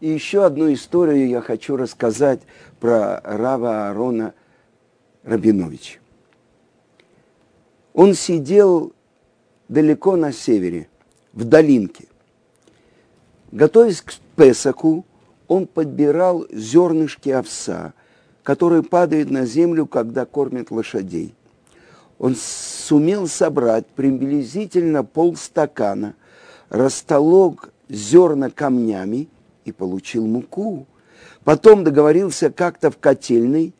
И еще одну историю я хочу рассказать про Рава Аарона Рабиновича. Он сидел далеко на севере, в долинке. Готовясь к Песаку, он подбирал зернышки овса, которые падают на землю, когда кормят лошадей. Он сумел собрать приблизительно полстакана, растолок зерна камнями и получил муку. Потом договорился как-то в котельной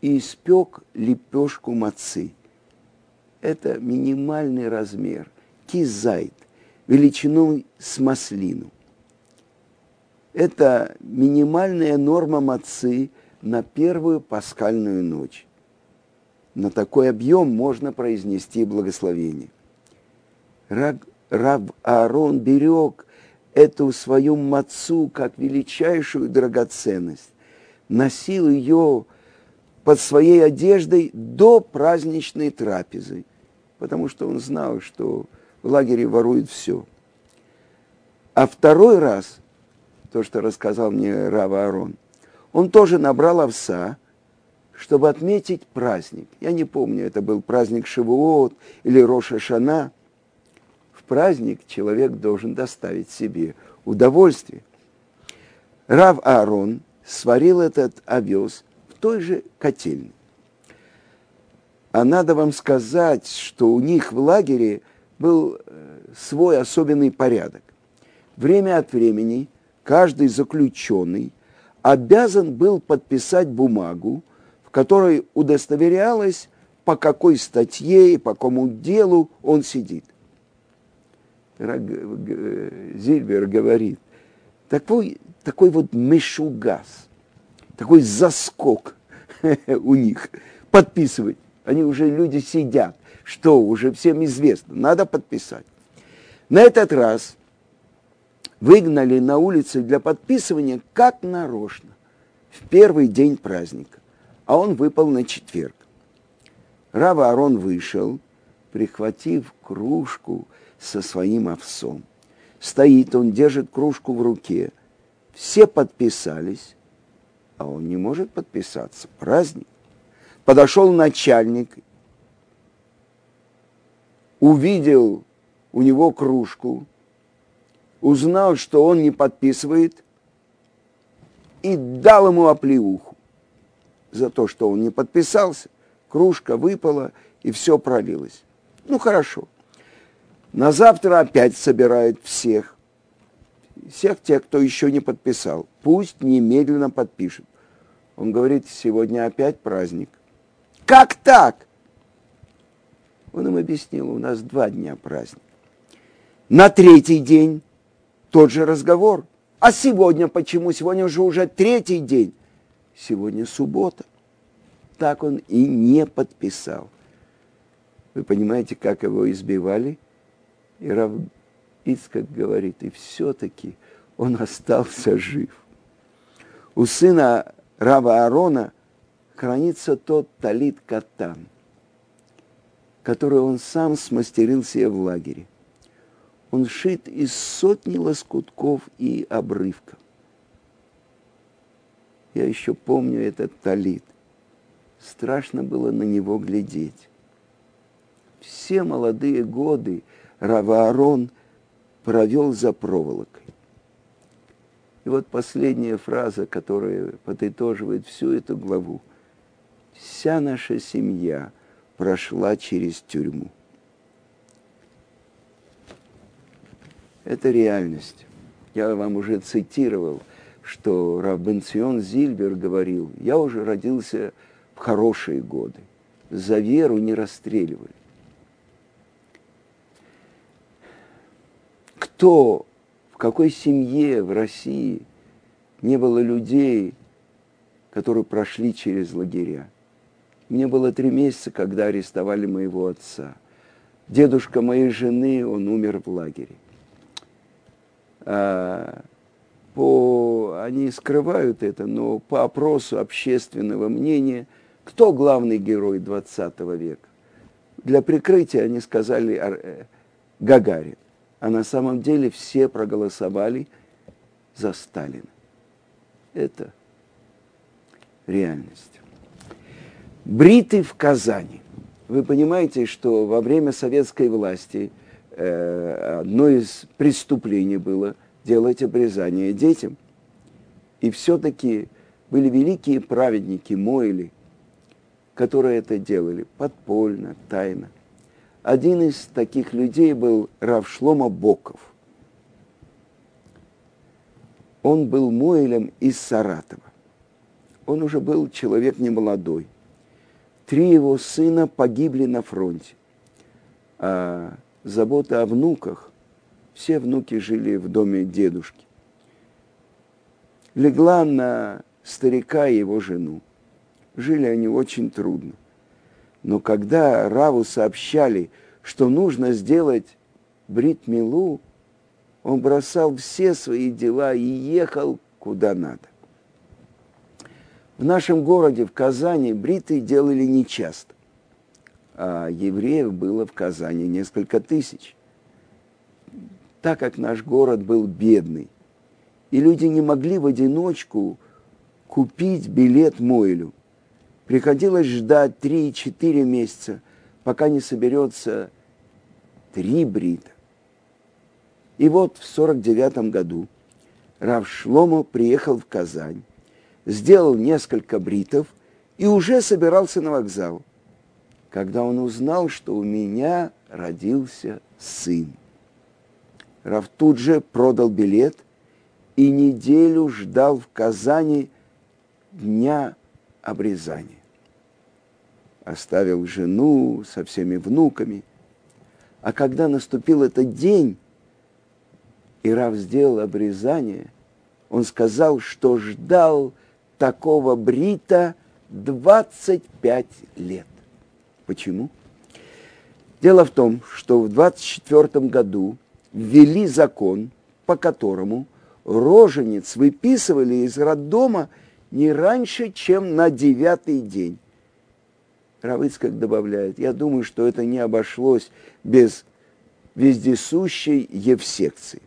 и испек лепешку мацы. Это минимальный размер, кизайт, величиной с маслину. Это минимальная норма мацы на первую пасхальную ночь. На такой объем можно произнести благословение. Раб, раб Аарон берег эту свою мацу как величайшую драгоценность, носил ее под своей одеждой до праздничной трапезы, потому что он знал, что в лагере воруют все. А второй раз, то, что рассказал мне Рава Арон, он тоже набрал овса, чтобы отметить праздник. Я не помню, это был праздник Шивуот или Роша Шана. В праздник человек должен доставить себе удовольствие. Рав Аарон сварил этот овес в той же котельной. А надо вам сказать, что у них в лагере был э, свой особенный порядок. Время от времени каждый заключенный обязан был подписать бумагу, которой удостоверялось, по какой статье и по какому делу он сидит. Зильбер говорит, такой, такой вот мешугас, такой заскок у них подписывать. Они уже люди сидят. Что, уже всем известно, надо подписать. На этот раз выгнали на улице для подписывания как нарочно в первый день праздника а он выпал на четверг. Рава Арон вышел, прихватив кружку со своим овсом. Стоит он, держит кружку в руке. Все подписались, а он не может подписаться. Праздник. Подошел начальник, увидел у него кружку, узнал, что он не подписывает, и дал ему оплеуху за то, что он не подписался, кружка выпала, и все пролилось. Ну, хорошо. На завтра опять собирают всех, всех тех, кто еще не подписал. Пусть немедленно подпишет. Он говорит, сегодня опять праздник. Как так? Он им объяснил, у нас два дня праздник. На третий день тот же разговор. А сегодня почему? Сегодня уже уже третий день. Сегодня суббота. Так он и не подписал. Вы понимаете, как его избивали? И Рав Ицкак говорит, и все-таки он остался жив. У сына Рава Аарона хранится тот талит катан, который он сам смастерил себе в лагере. Он шит из сотни лоскутков и обрывков. Я еще помню этот талит. Страшно было на него глядеть. Все молодые годы Раваарон провел за проволокой. И вот последняя фраза, которая подытоживает всю эту главу. Вся наша семья прошла через тюрьму. Это реальность. Я вам уже цитировал – что Рабенцион Зильбер говорил, я уже родился в хорошие годы, за веру не расстреливали. Кто, в какой семье в России не было людей, которые прошли через лагеря? Мне было три месяца, когда арестовали моего отца. Дедушка моей жены, он умер в лагере. А по, они скрывают это, но по опросу общественного мнения, кто главный герой 20 века? Для прикрытия они сказали э, Гагарин, а на самом деле все проголосовали за Сталина. это реальность. Бриты в Казани. Вы понимаете, что во время советской власти э, одно из преступлений было делать обрезание детям. И все-таки были великие праведники, Мойли, которые это делали подпольно, тайно. Один из таких людей был Равшлома Боков. Он был Мойлем из Саратова. Он уже был человек немолодой. Три его сына погибли на фронте. А забота о внуках, все внуки жили в доме дедушки. Легла на старика и его жену. Жили они очень трудно. Но когда Раву сообщали, что нужно сделать брит-милу, он бросал все свои дела и ехал куда надо. В нашем городе, в Казани, бриты делали нечасто, а евреев было в Казани несколько тысяч. Так как наш город был бедный, и люди не могли в одиночку купить билет Мойлю – Приходилось ждать 3-4 месяца, пока не соберется три брита. И вот в 49 году Рав Шломо приехал в Казань, сделал несколько бритов и уже собирался на вокзал, когда он узнал, что у меня родился сын. Рав тут же продал билет и неделю ждал в Казани дня обрезание. Оставил жену со всеми внуками. А когда наступил этот день, и Рав сделал обрезание, он сказал, что ждал такого брита 25 лет. Почему? Дело в том, что в 24 году ввели закон, по которому роженец выписывали из роддома не раньше, чем на девятый день. Равыцкак добавляет, я думаю, что это не обошлось без вездесущей Евсекции.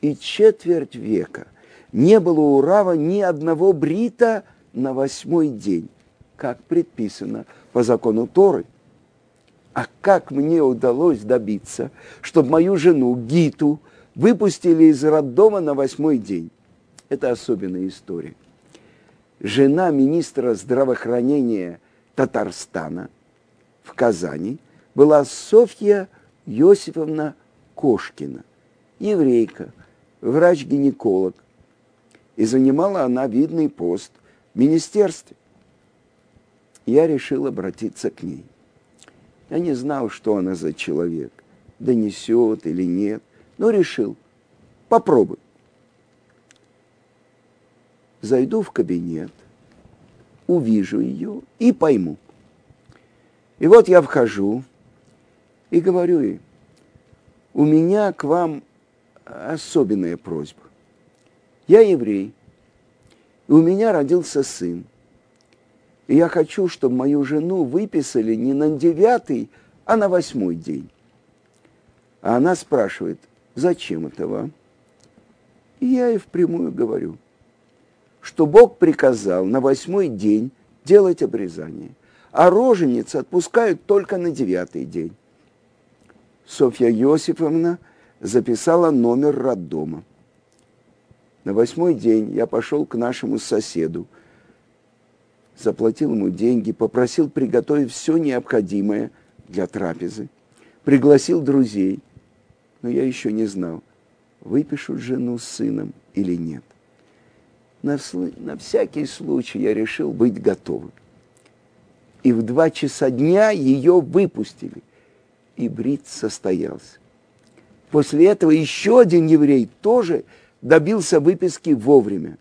И четверть века не было у Рава ни одного брита на восьмой день, как предписано по закону Торы. А как мне удалось добиться, чтобы мою жену Гиту выпустили из роддома на восьмой день? Это особенная история жена министра здравоохранения Татарстана в Казани была Софья Йосифовна Кошкина, еврейка, врач-гинеколог. И занимала она видный пост в министерстве. Я решил обратиться к ней. Я не знал, что она за человек, донесет или нет, но решил, попробуй зайду в кабинет, увижу ее и пойму. И вот я вхожу и говорю ей, у меня к вам особенная просьба. Я еврей, и у меня родился сын. И я хочу, чтобы мою жену выписали не на девятый, а на восьмой день. А она спрашивает, зачем это вам? И я ей впрямую говорю – что Бог приказал на восьмой день делать обрезание, а рожениц отпускают только на девятый день. Софья Иосифовна записала номер роддома. На восьмой день я пошел к нашему соседу, заплатил ему деньги, попросил приготовить все необходимое для трапезы, пригласил друзей, но я еще не знал, выпишут жену с сыном или нет на, на всякий случай я решил быть готовым. И в два часа дня ее выпустили, и брит состоялся. После этого еще один еврей тоже добился выписки вовремя.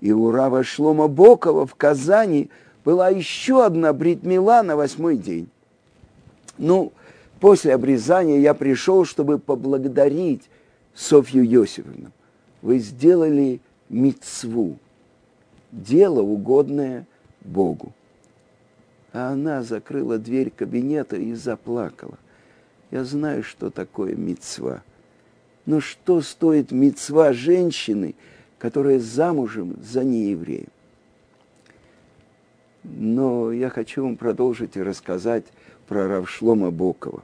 И у Рава Шлома Бокова в Казани была еще одна бритмила на восьмой день. Ну, после обрезания я пришел, чтобы поблагодарить Софью Йосифовну. Вы сделали мицву, дело угодное Богу. А она закрыла дверь кабинета и заплакала. Я знаю, что такое мицва. Но что стоит мицва женщины, которая замужем за неевреем. Но я хочу вам продолжить и рассказать про Равшлома Бокова.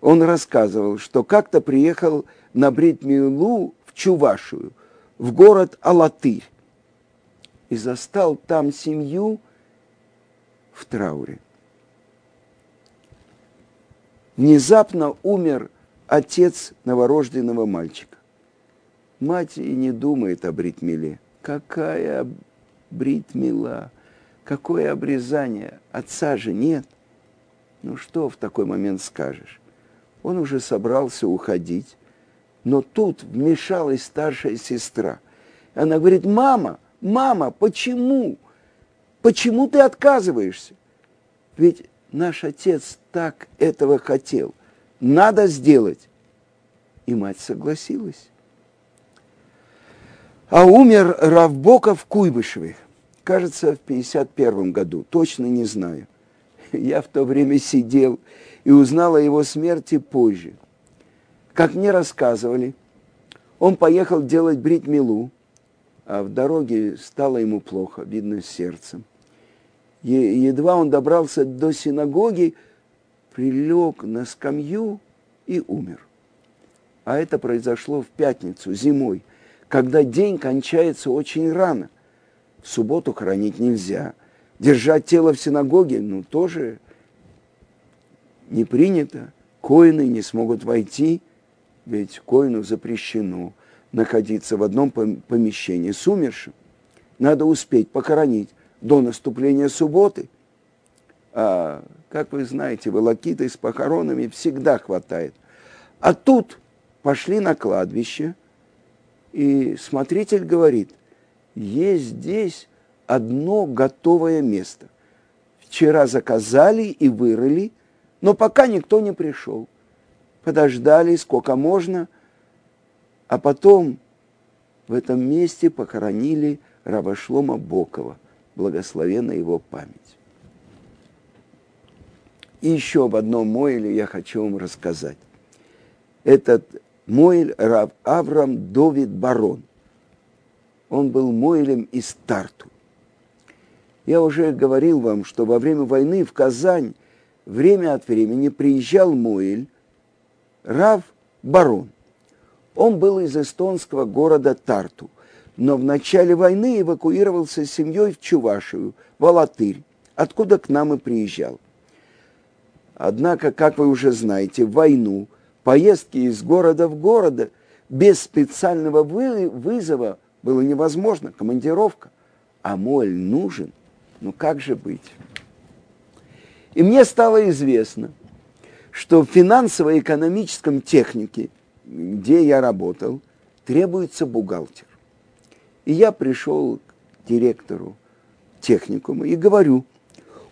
Он рассказывал, что как-то приехал на Бритмилу Чувашию, в город Алатырь, и застал там семью в трауре. Внезапно умер отец новорожденного мальчика. Мать и не думает о бритмиле. Какая бритмила? Какое обрезание? Отца же нет. Ну что в такой момент скажешь? Он уже собрался уходить, но тут вмешалась старшая сестра. Она говорит, мама, мама, почему? Почему ты отказываешься? Ведь наш отец так этого хотел. Надо сделать. И мать согласилась. А умер Равбоков Куйбышевый, кажется, в 51 году, точно не знаю. Я в то время сидел и узнал о его смерти позже. Как мне рассказывали, он поехал делать брит-милу, а в дороге стало ему плохо, видно, сердцем. Едва он добрался до синагоги, прилег на скамью и умер. А это произошло в пятницу, зимой, когда день кончается очень рано. В субботу хранить нельзя. Держать тело в синагоге, ну, тоже не принято. Коины не смогут войти, ведь коину запрещено находиться в одном помещении с умершим. Надо успеть похоронить до наступления субботы. А, как вы знаете, волокиты с похоронами всегда хватает. А тут пошли на кладбище, и смотритель говорит, есть здесь одно готовое место. Вчера заказали и вырыли, но пока никто не пришел. Подождали, сколько можно, а потом в этом месте похоронили Равашлома Бокова – благословена его память. И еще об одном Мойле я хочу вам рассказать. Этот Мойль Рав Авраам Довид Барон. Он был Мойлем из Тарту. Я уже говорил вам, что во время войны в Казань время от времени приезжал Мойль Рав Барон. Он был из эстонского города Тарту – но в начале войны эвакуировался с семьей в Чувашию, в Алатырь, откуда к нам и приезжал. Однако, как вы уже знаете, в войну поездки из города в город без специального вызова было невозможно, командировка. А моль нужен, ну как же быть? И мне стало известно, что в финансово-экономическом технике, где я работал, требуется бухгалтер. И я пришел к директору техникума и говорю,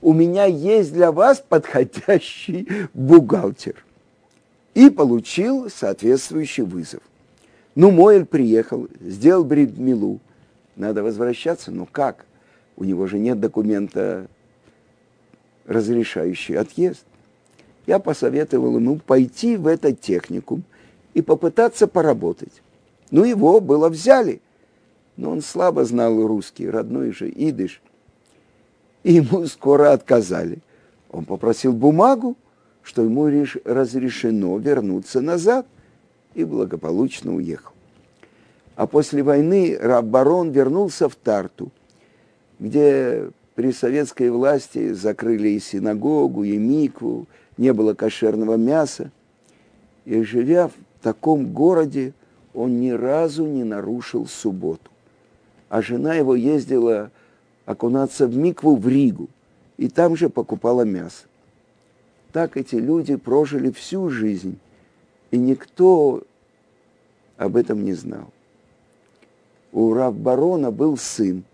у меня есть для вас подходящий бухгалтер. И получил соответствующий вызов. Ну, Мойль приехал, сделал бридмилу. Надо возвращаться, но как? У него же нет документа, разрешающий отъезд. Я посоветовал ему пойти в этот техникум и попытаться поработать. Ну, его было взяли но он слабо знал русский, родной же идыш. И ему скоро отказали. Он попросил бумагу, что ему разрешено вернуться назад, и благополучно уехал. А после войны Раббарон вернулся в Тарту, где при советской власти закрыли и синагогу, и микву, не было кошерного мяса. И живя в таком городе, он ни разу не нарушил субботу а жена его ездила окунаться в Микву в Ригу, и там же покупала мясо. Так эти люди прожили всю жизнь, и никто об этом не знал. У Равбарона был сын,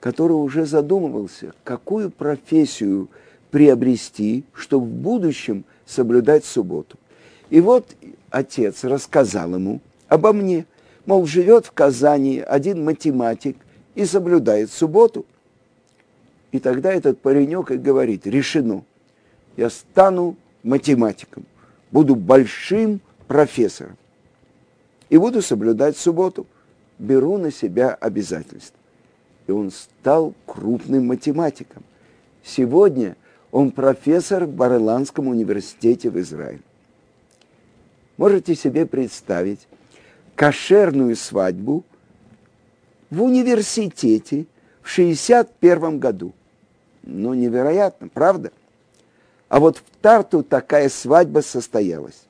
который уже задумывался, какую профессию приобрести, чтобы в будущем соблюдать субботу. И вот отец рассказал ему обо мне – Мол, живет в Казани один математик и соблюдает субботу. И тогда этот паренек и говорит, решено, я стану математиком, буду большим профессором. и буду соблюдать субботу. Беру на себя обязательство. И он стал крупным математиком. Сегодня он профессор в Бареландском университете в Израиле. Можете себе представить кошерную свадьбу в университете в 61 году. Ну, невероятно, правда? А вот в Тарту такая свадьба состоялась.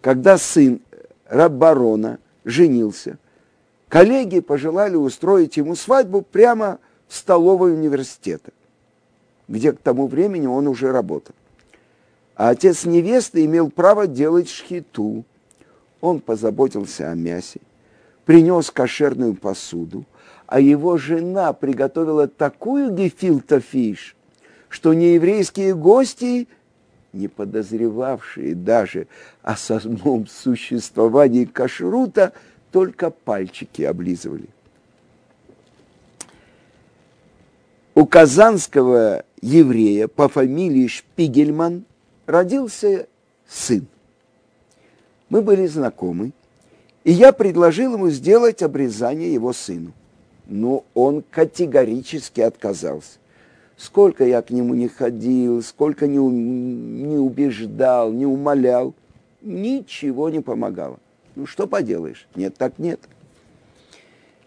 Когда сын Раббарона женился, коллеги пожелали устроить ему свадьбу прямо в столовой университета, где к тому времени он уже работал. А отец невесты имел право делать шхиту. Он позаботился о мясе, принес кошерную посуду, а его жена приготовила такую гефилтофиш, что нееврейские гости, не подозревавшие даже о самом существовании кашрута, только пальчики облизывали. У казанского еврея по фамилии Шпигельман родился сын. Мы были знакомы, и я предложил ему сделать обрезание его сыну. Но он категорически отказался. Сколько я к нему не ходил, сколько не, не убеждал, не умолял, ничего не помогало. Ну что поделаешь? Нет, так нет.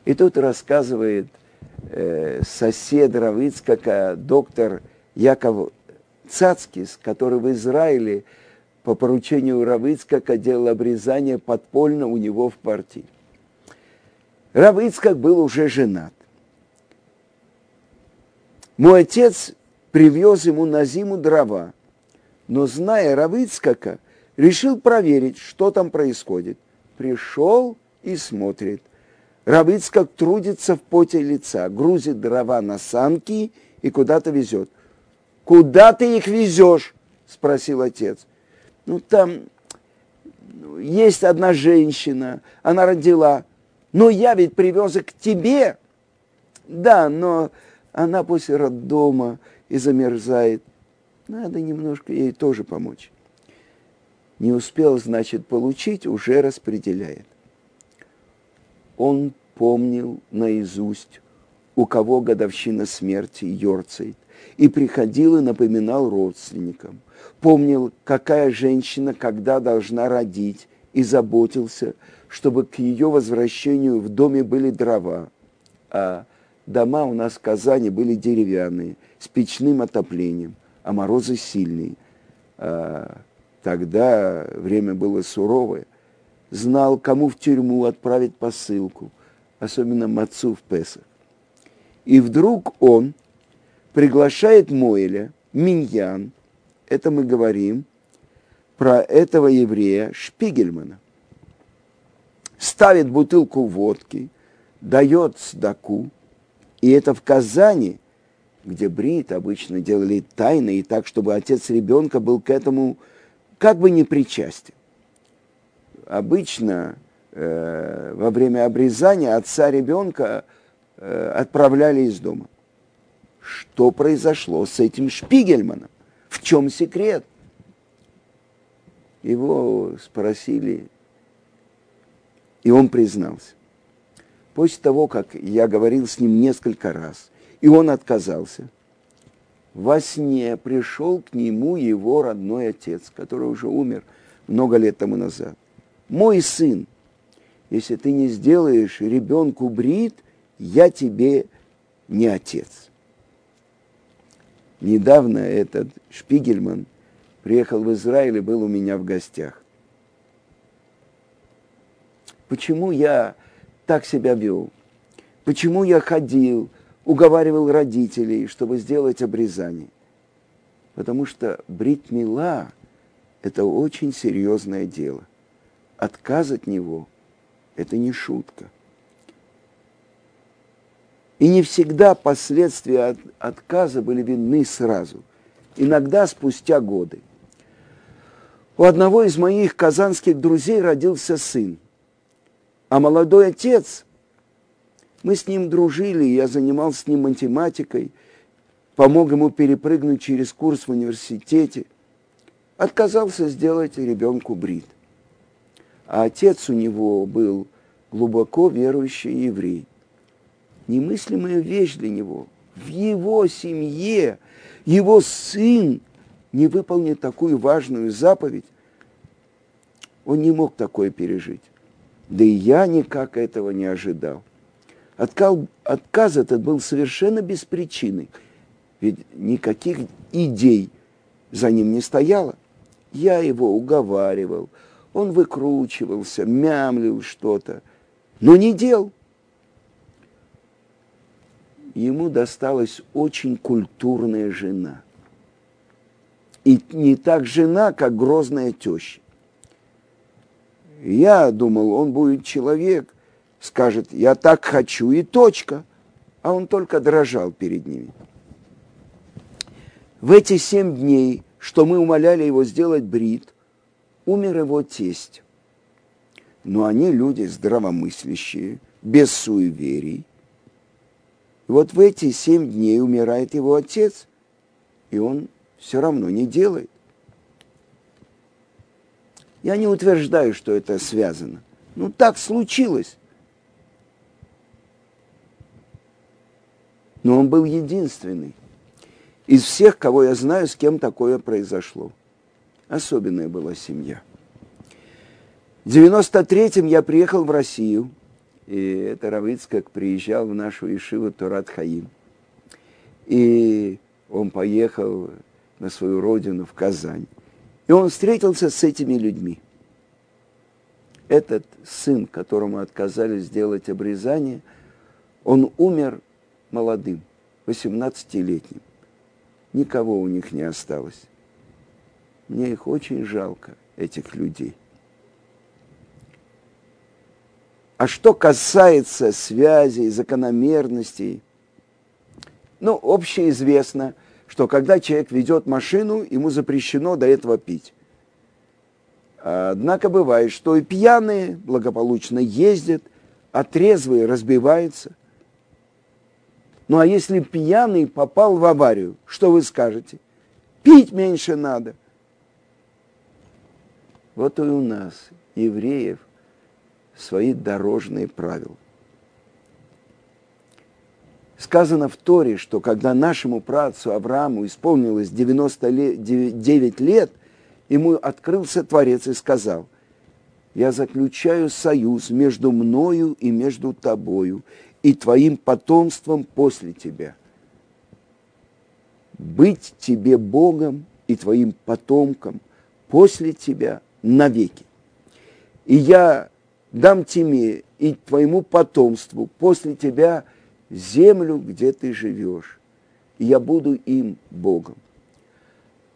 И тут рассказывает сосед Равицкака, доктор Яков Цацкис, который в Израиле по поручению Равицкака делал обрезание подпольно у него в партии. Равицкак был уже женат. Мой отец привез ему на зиму дрова, но, зная Равицкака, решил проверить, что там происходит. Пришел и смотрит. Равицкак трудится в поте лица, грузит дрова на санки и куда-то везет. Куда ты их везешь? Спросил отец. Ну, там есть одна женщина, она родила. Но я ведь привез их к тебе. Да, но она после роддома и замерзает. Надо немножко ей тоже помочь. Не успел, значит, получить, уже распределяет. Он помнил наизусть, у кого годовщина смерти Йорцейт и приходил и напоминал родственникам. Помнил, какая женщина когда должна родить, и заботился, чтобы к ее возвращению в доме были дрова. А дома у нас в Казани были деревянные, с печным отоплением, а морозы сильные. А тогда время было суровое. Знал, кому в тюрьму отправить посылку, особенно мацу в Песах. И вдруг он – приглашает Моэля, Миньян, это мы говорим про этого еврея Шпигельмана, ставит бутылку водки, дает сдаку, и это в Казани, где брит обычно делали тайно, и так, чтобы отец ребенка был к этому как бы не причастен. Обычно во время обрезания отца ребенка э, отправляли из дома что произошло с этим Шпигельманом, в чем секрет. Его спросили, и он признался. После того, как я говорил с ним несколько раз, и он отказался, во сне пришел к нему его родной отец, который уже умер много лет тому назад. Мой сын, если ты не сделаешь ребенку брит, я тебе не отец. Недавно этот Шпигельман приехал в Израиль и был у меня в гостях. Почему я так себя вел? Почему я ходил, уговаривал родителей, чтобы сделать обрезание? Потому что брит-мила – это очень серьезное дело. Отказ от него – это не шутка. И не всегда последствия от отказа были видны сразу, иногда спустя годы. У одного из моих казанских друзей родился сын, а молодой отец, мы с ним дружили, я занимался с ним математикой, помог ему перепрыгнуть через курс в университете, отказался сделать ребенку брит. А отец у него был глубоко верующий еврей. Немыслимая вещь для него. В его семье его сын не выполнит такую важную заповедь. Он не мог такое пережить. Да и я никак этого не ожидал. Отказ, отказ этот был совершенно без причины. Ведь никаких идей за ним не стояло. Я его уговаривал, он выкручивался, мямлил что-то, но не дел. Ему досталась очень культурная жена. И не так жена, как грозная теща. Я думал, он будет человек, скажет, я так хочу и точка. А он только дрожал перед ними. В эти семь дней, что мы умоляли его сделать брит, умер его тесть. Но они люди здравомыслящие, без суеверий. И вот в эти семь дней умирает его отец, и он все равно не делает. Я не утверждаю, что это связано. Ну, так случилось. Но он был единственный из всех, кого я знаю, с кем такое произошло. Особенная была семья. В 93-м я приехал в Россию, и это Равыцкак приезжал в нашу Ишиву Турат Хаим. И он поехал на свою родину, в Казань. И он встретился с этими людьми. Этот сын, которому отказали сделать обрезание, он умер молодым, 18-летним. Никого у них не осталось. Мне их очень жалко, этих людей. А что касается связей, закономерностей, ну, общеизвестно, что когда человек ведет машину, ему запрещено до этого пить. Однако бывает, что и пьяные благополучно ездят, а трезвые разбиваются. Ну а если пьяный попал в аварию, что вы скажете? Пить меньше надо – вот и у нас, евреев, свои дорожные правила. Сказано в Торе, что когда нашему працу Аврааму исполнилось 99 лет, ему открылся Творец и сказал, «Я заключаю союз между мною и между тобою и твоим потомством после тебя. Быть тебе Богом и твоим потомкам после тебя – навеки. И я дам тебе и твоему потомству после тебя землю, где ты живешь, и я буду им Богом.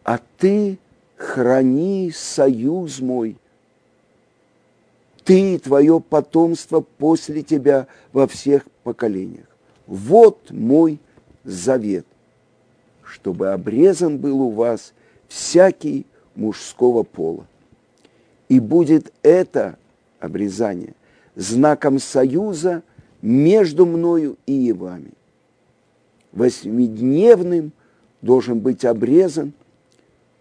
А ты храни союз мой, ты и твое потомство после тебя во всех поколениях. Вот мой завет, чтобы обрезан был у вас всякий мужского пола. И будет это обрезание знаком союза между мною и вами. Восьмидневным должен быть обрезан,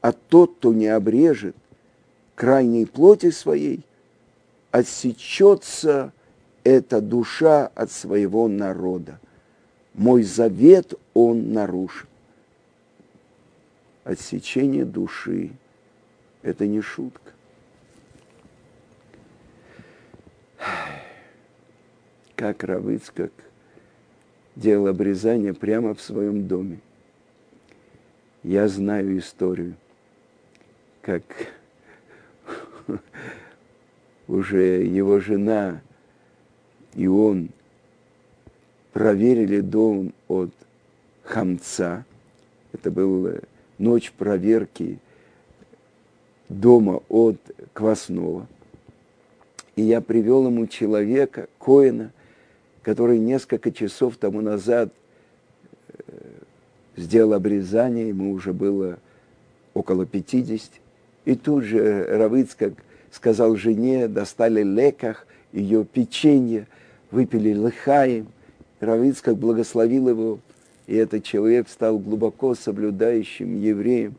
а тот, кто не обрежет крайней плоти своей, отсечется эта душа от своего народа. Мой завет он нарушил. Отсечение души – это не шутка. Как Равыцкак делал обрезание прямо в своем доме. Я знаю историю, как уже его жена и он проверили дом от хамца. Это была ночь проверки дома от квасного – и я привел ему человека, Коина, который несколько часов тому назад э, сделал обрезание, ему уже было около 50. И тут же Равыцкак сказал жене, достали леках, ее печенье, выпили лыхаем. Равыцкак благословил его, и этот человек стал глубоко соблюдающим евреем.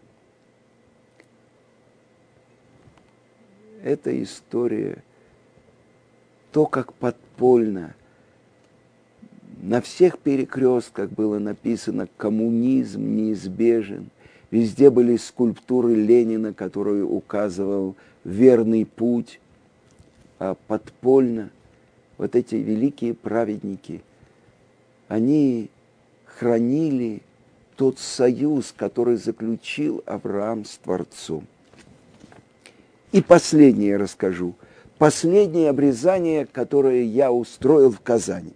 Это история – то, как подпольно на всех перекрестках было написано «коммунизм неизбежен», везде были скульптуры Ленина, который указывал верный путь, а подпольно вот эти великие праведники, они хранили тот союз, который заключил Авраам с Творцом. И последнее расскажу. Последнее обрезание, которое я устроил в Казани.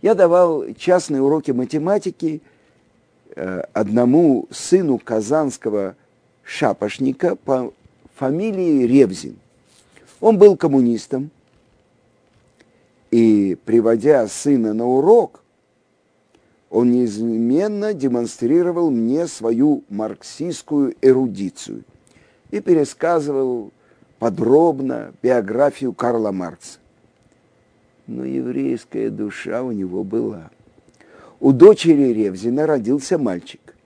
Я давал частные уроки математики э, одному сыну казанского шапошника по фамилии Ревзин. Он был коммунистом, и приводя сына на урок, он неизменно демонстрировал мне свою марксистскую эрудицию и пересказывал подробно биографию Карла Маркса. Но еврейская душа у него была. У дочери Ревзина родился мальчик.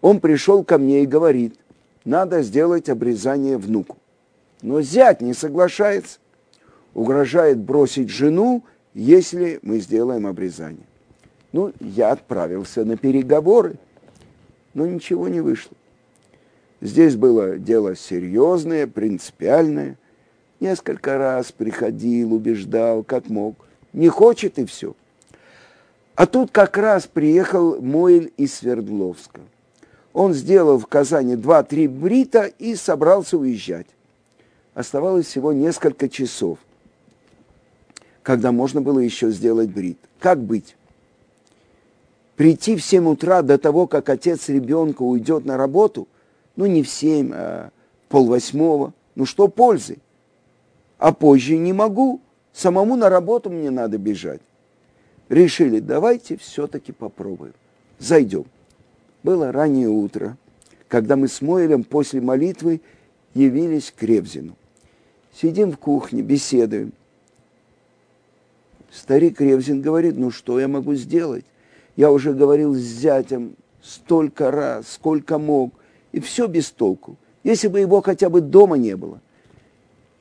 Он пришел ко мне и говорит, надо сделать обрезание внуку. Но зять не соглашается, угрожает бросить жену, если мы сделаем обрезание. Ну, я отправился на переговоры, но ничего не вышло. Здесь было дело серьезное, принципиальное. Несколько раз приходил, убеждал, как мог. Не хочет и все. А тут как раз приехал Мойль из Свердловска. Он сделал в Казани два-три брита и собрался уезжать. Оставалось всего несколько часов, когда можно было еще сделать брит. Как быть? прийти в 7 утра до того, как отец ребенка уйдет на работу, ну не в 7, а полвосьмого, ну что пользы? А позже не могу, самому на работу мне надо бежать. Решили, давайте все-таки попробуем, зайдем. Было раннее утро, когда мы с Мойлем после молитвы явились к Ревзину. Сидим в кухне, беседуем. Старик Ревзин говорит, ну что я могу сделать? Я уже говорил с зятем столько раз, сколько мог, и все без толку. Если бы его хотя бы дома не было.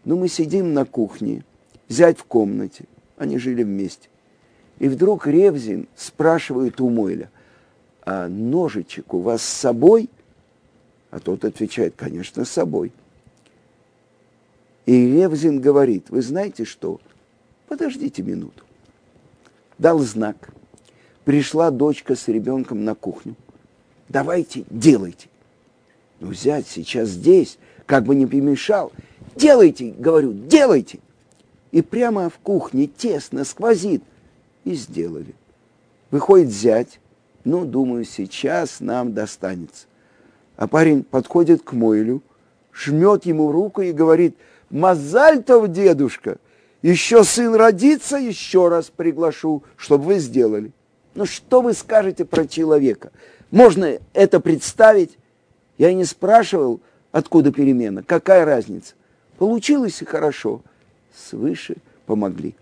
Но мы сидим на кухне, зять в комнате, они жили вместе. И вдруг Ревзин спрашивает у Мойля, а ножичек у вас с собой? А тот отвечает, конечно, с собой. И Ревзин говорит, вы знаете что? Подождите минуту. Дал знак – пришла дочка с ребенком на кухню. Давайте, делайте. Ну, зять сейчас здесь, как бы не помешал. Делайте, говорю, делайте. И прямо в кухне тесно, сквозит. И сделали. Выходит зять. Ну, думаю, сейчас нам достанется. А парень подходит к Мойлю, жмет ему руку и говорит, «Мазальтов, дедушка, еще сын родится, еще раз приглашу, чтобы вы сделали». Ну что вы скажете про человека? Можно это представить? Я не спрашивал, откуда перемена, какая разница. Получилось и хорошо. Свыше помогли.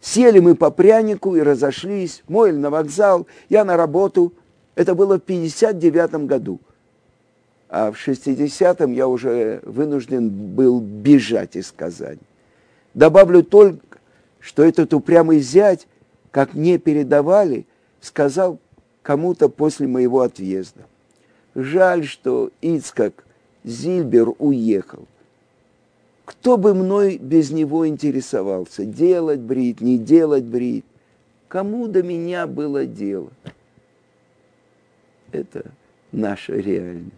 Сели мы по прянику и разошлись. Мойль на вокзал, я на работу. Это было в 59 году. А в 60-м я уже вынужден был бежать из Казани. Добавлю только, что этот упрямый зять, как мне передавали – сказал кому-то после моего отъезда. Жаль, что Ицкак Зильбер уехал. Кто бы мной без него интересовался? Делать брит, не делать брит? Кому до меня было дело? Это наша реальность.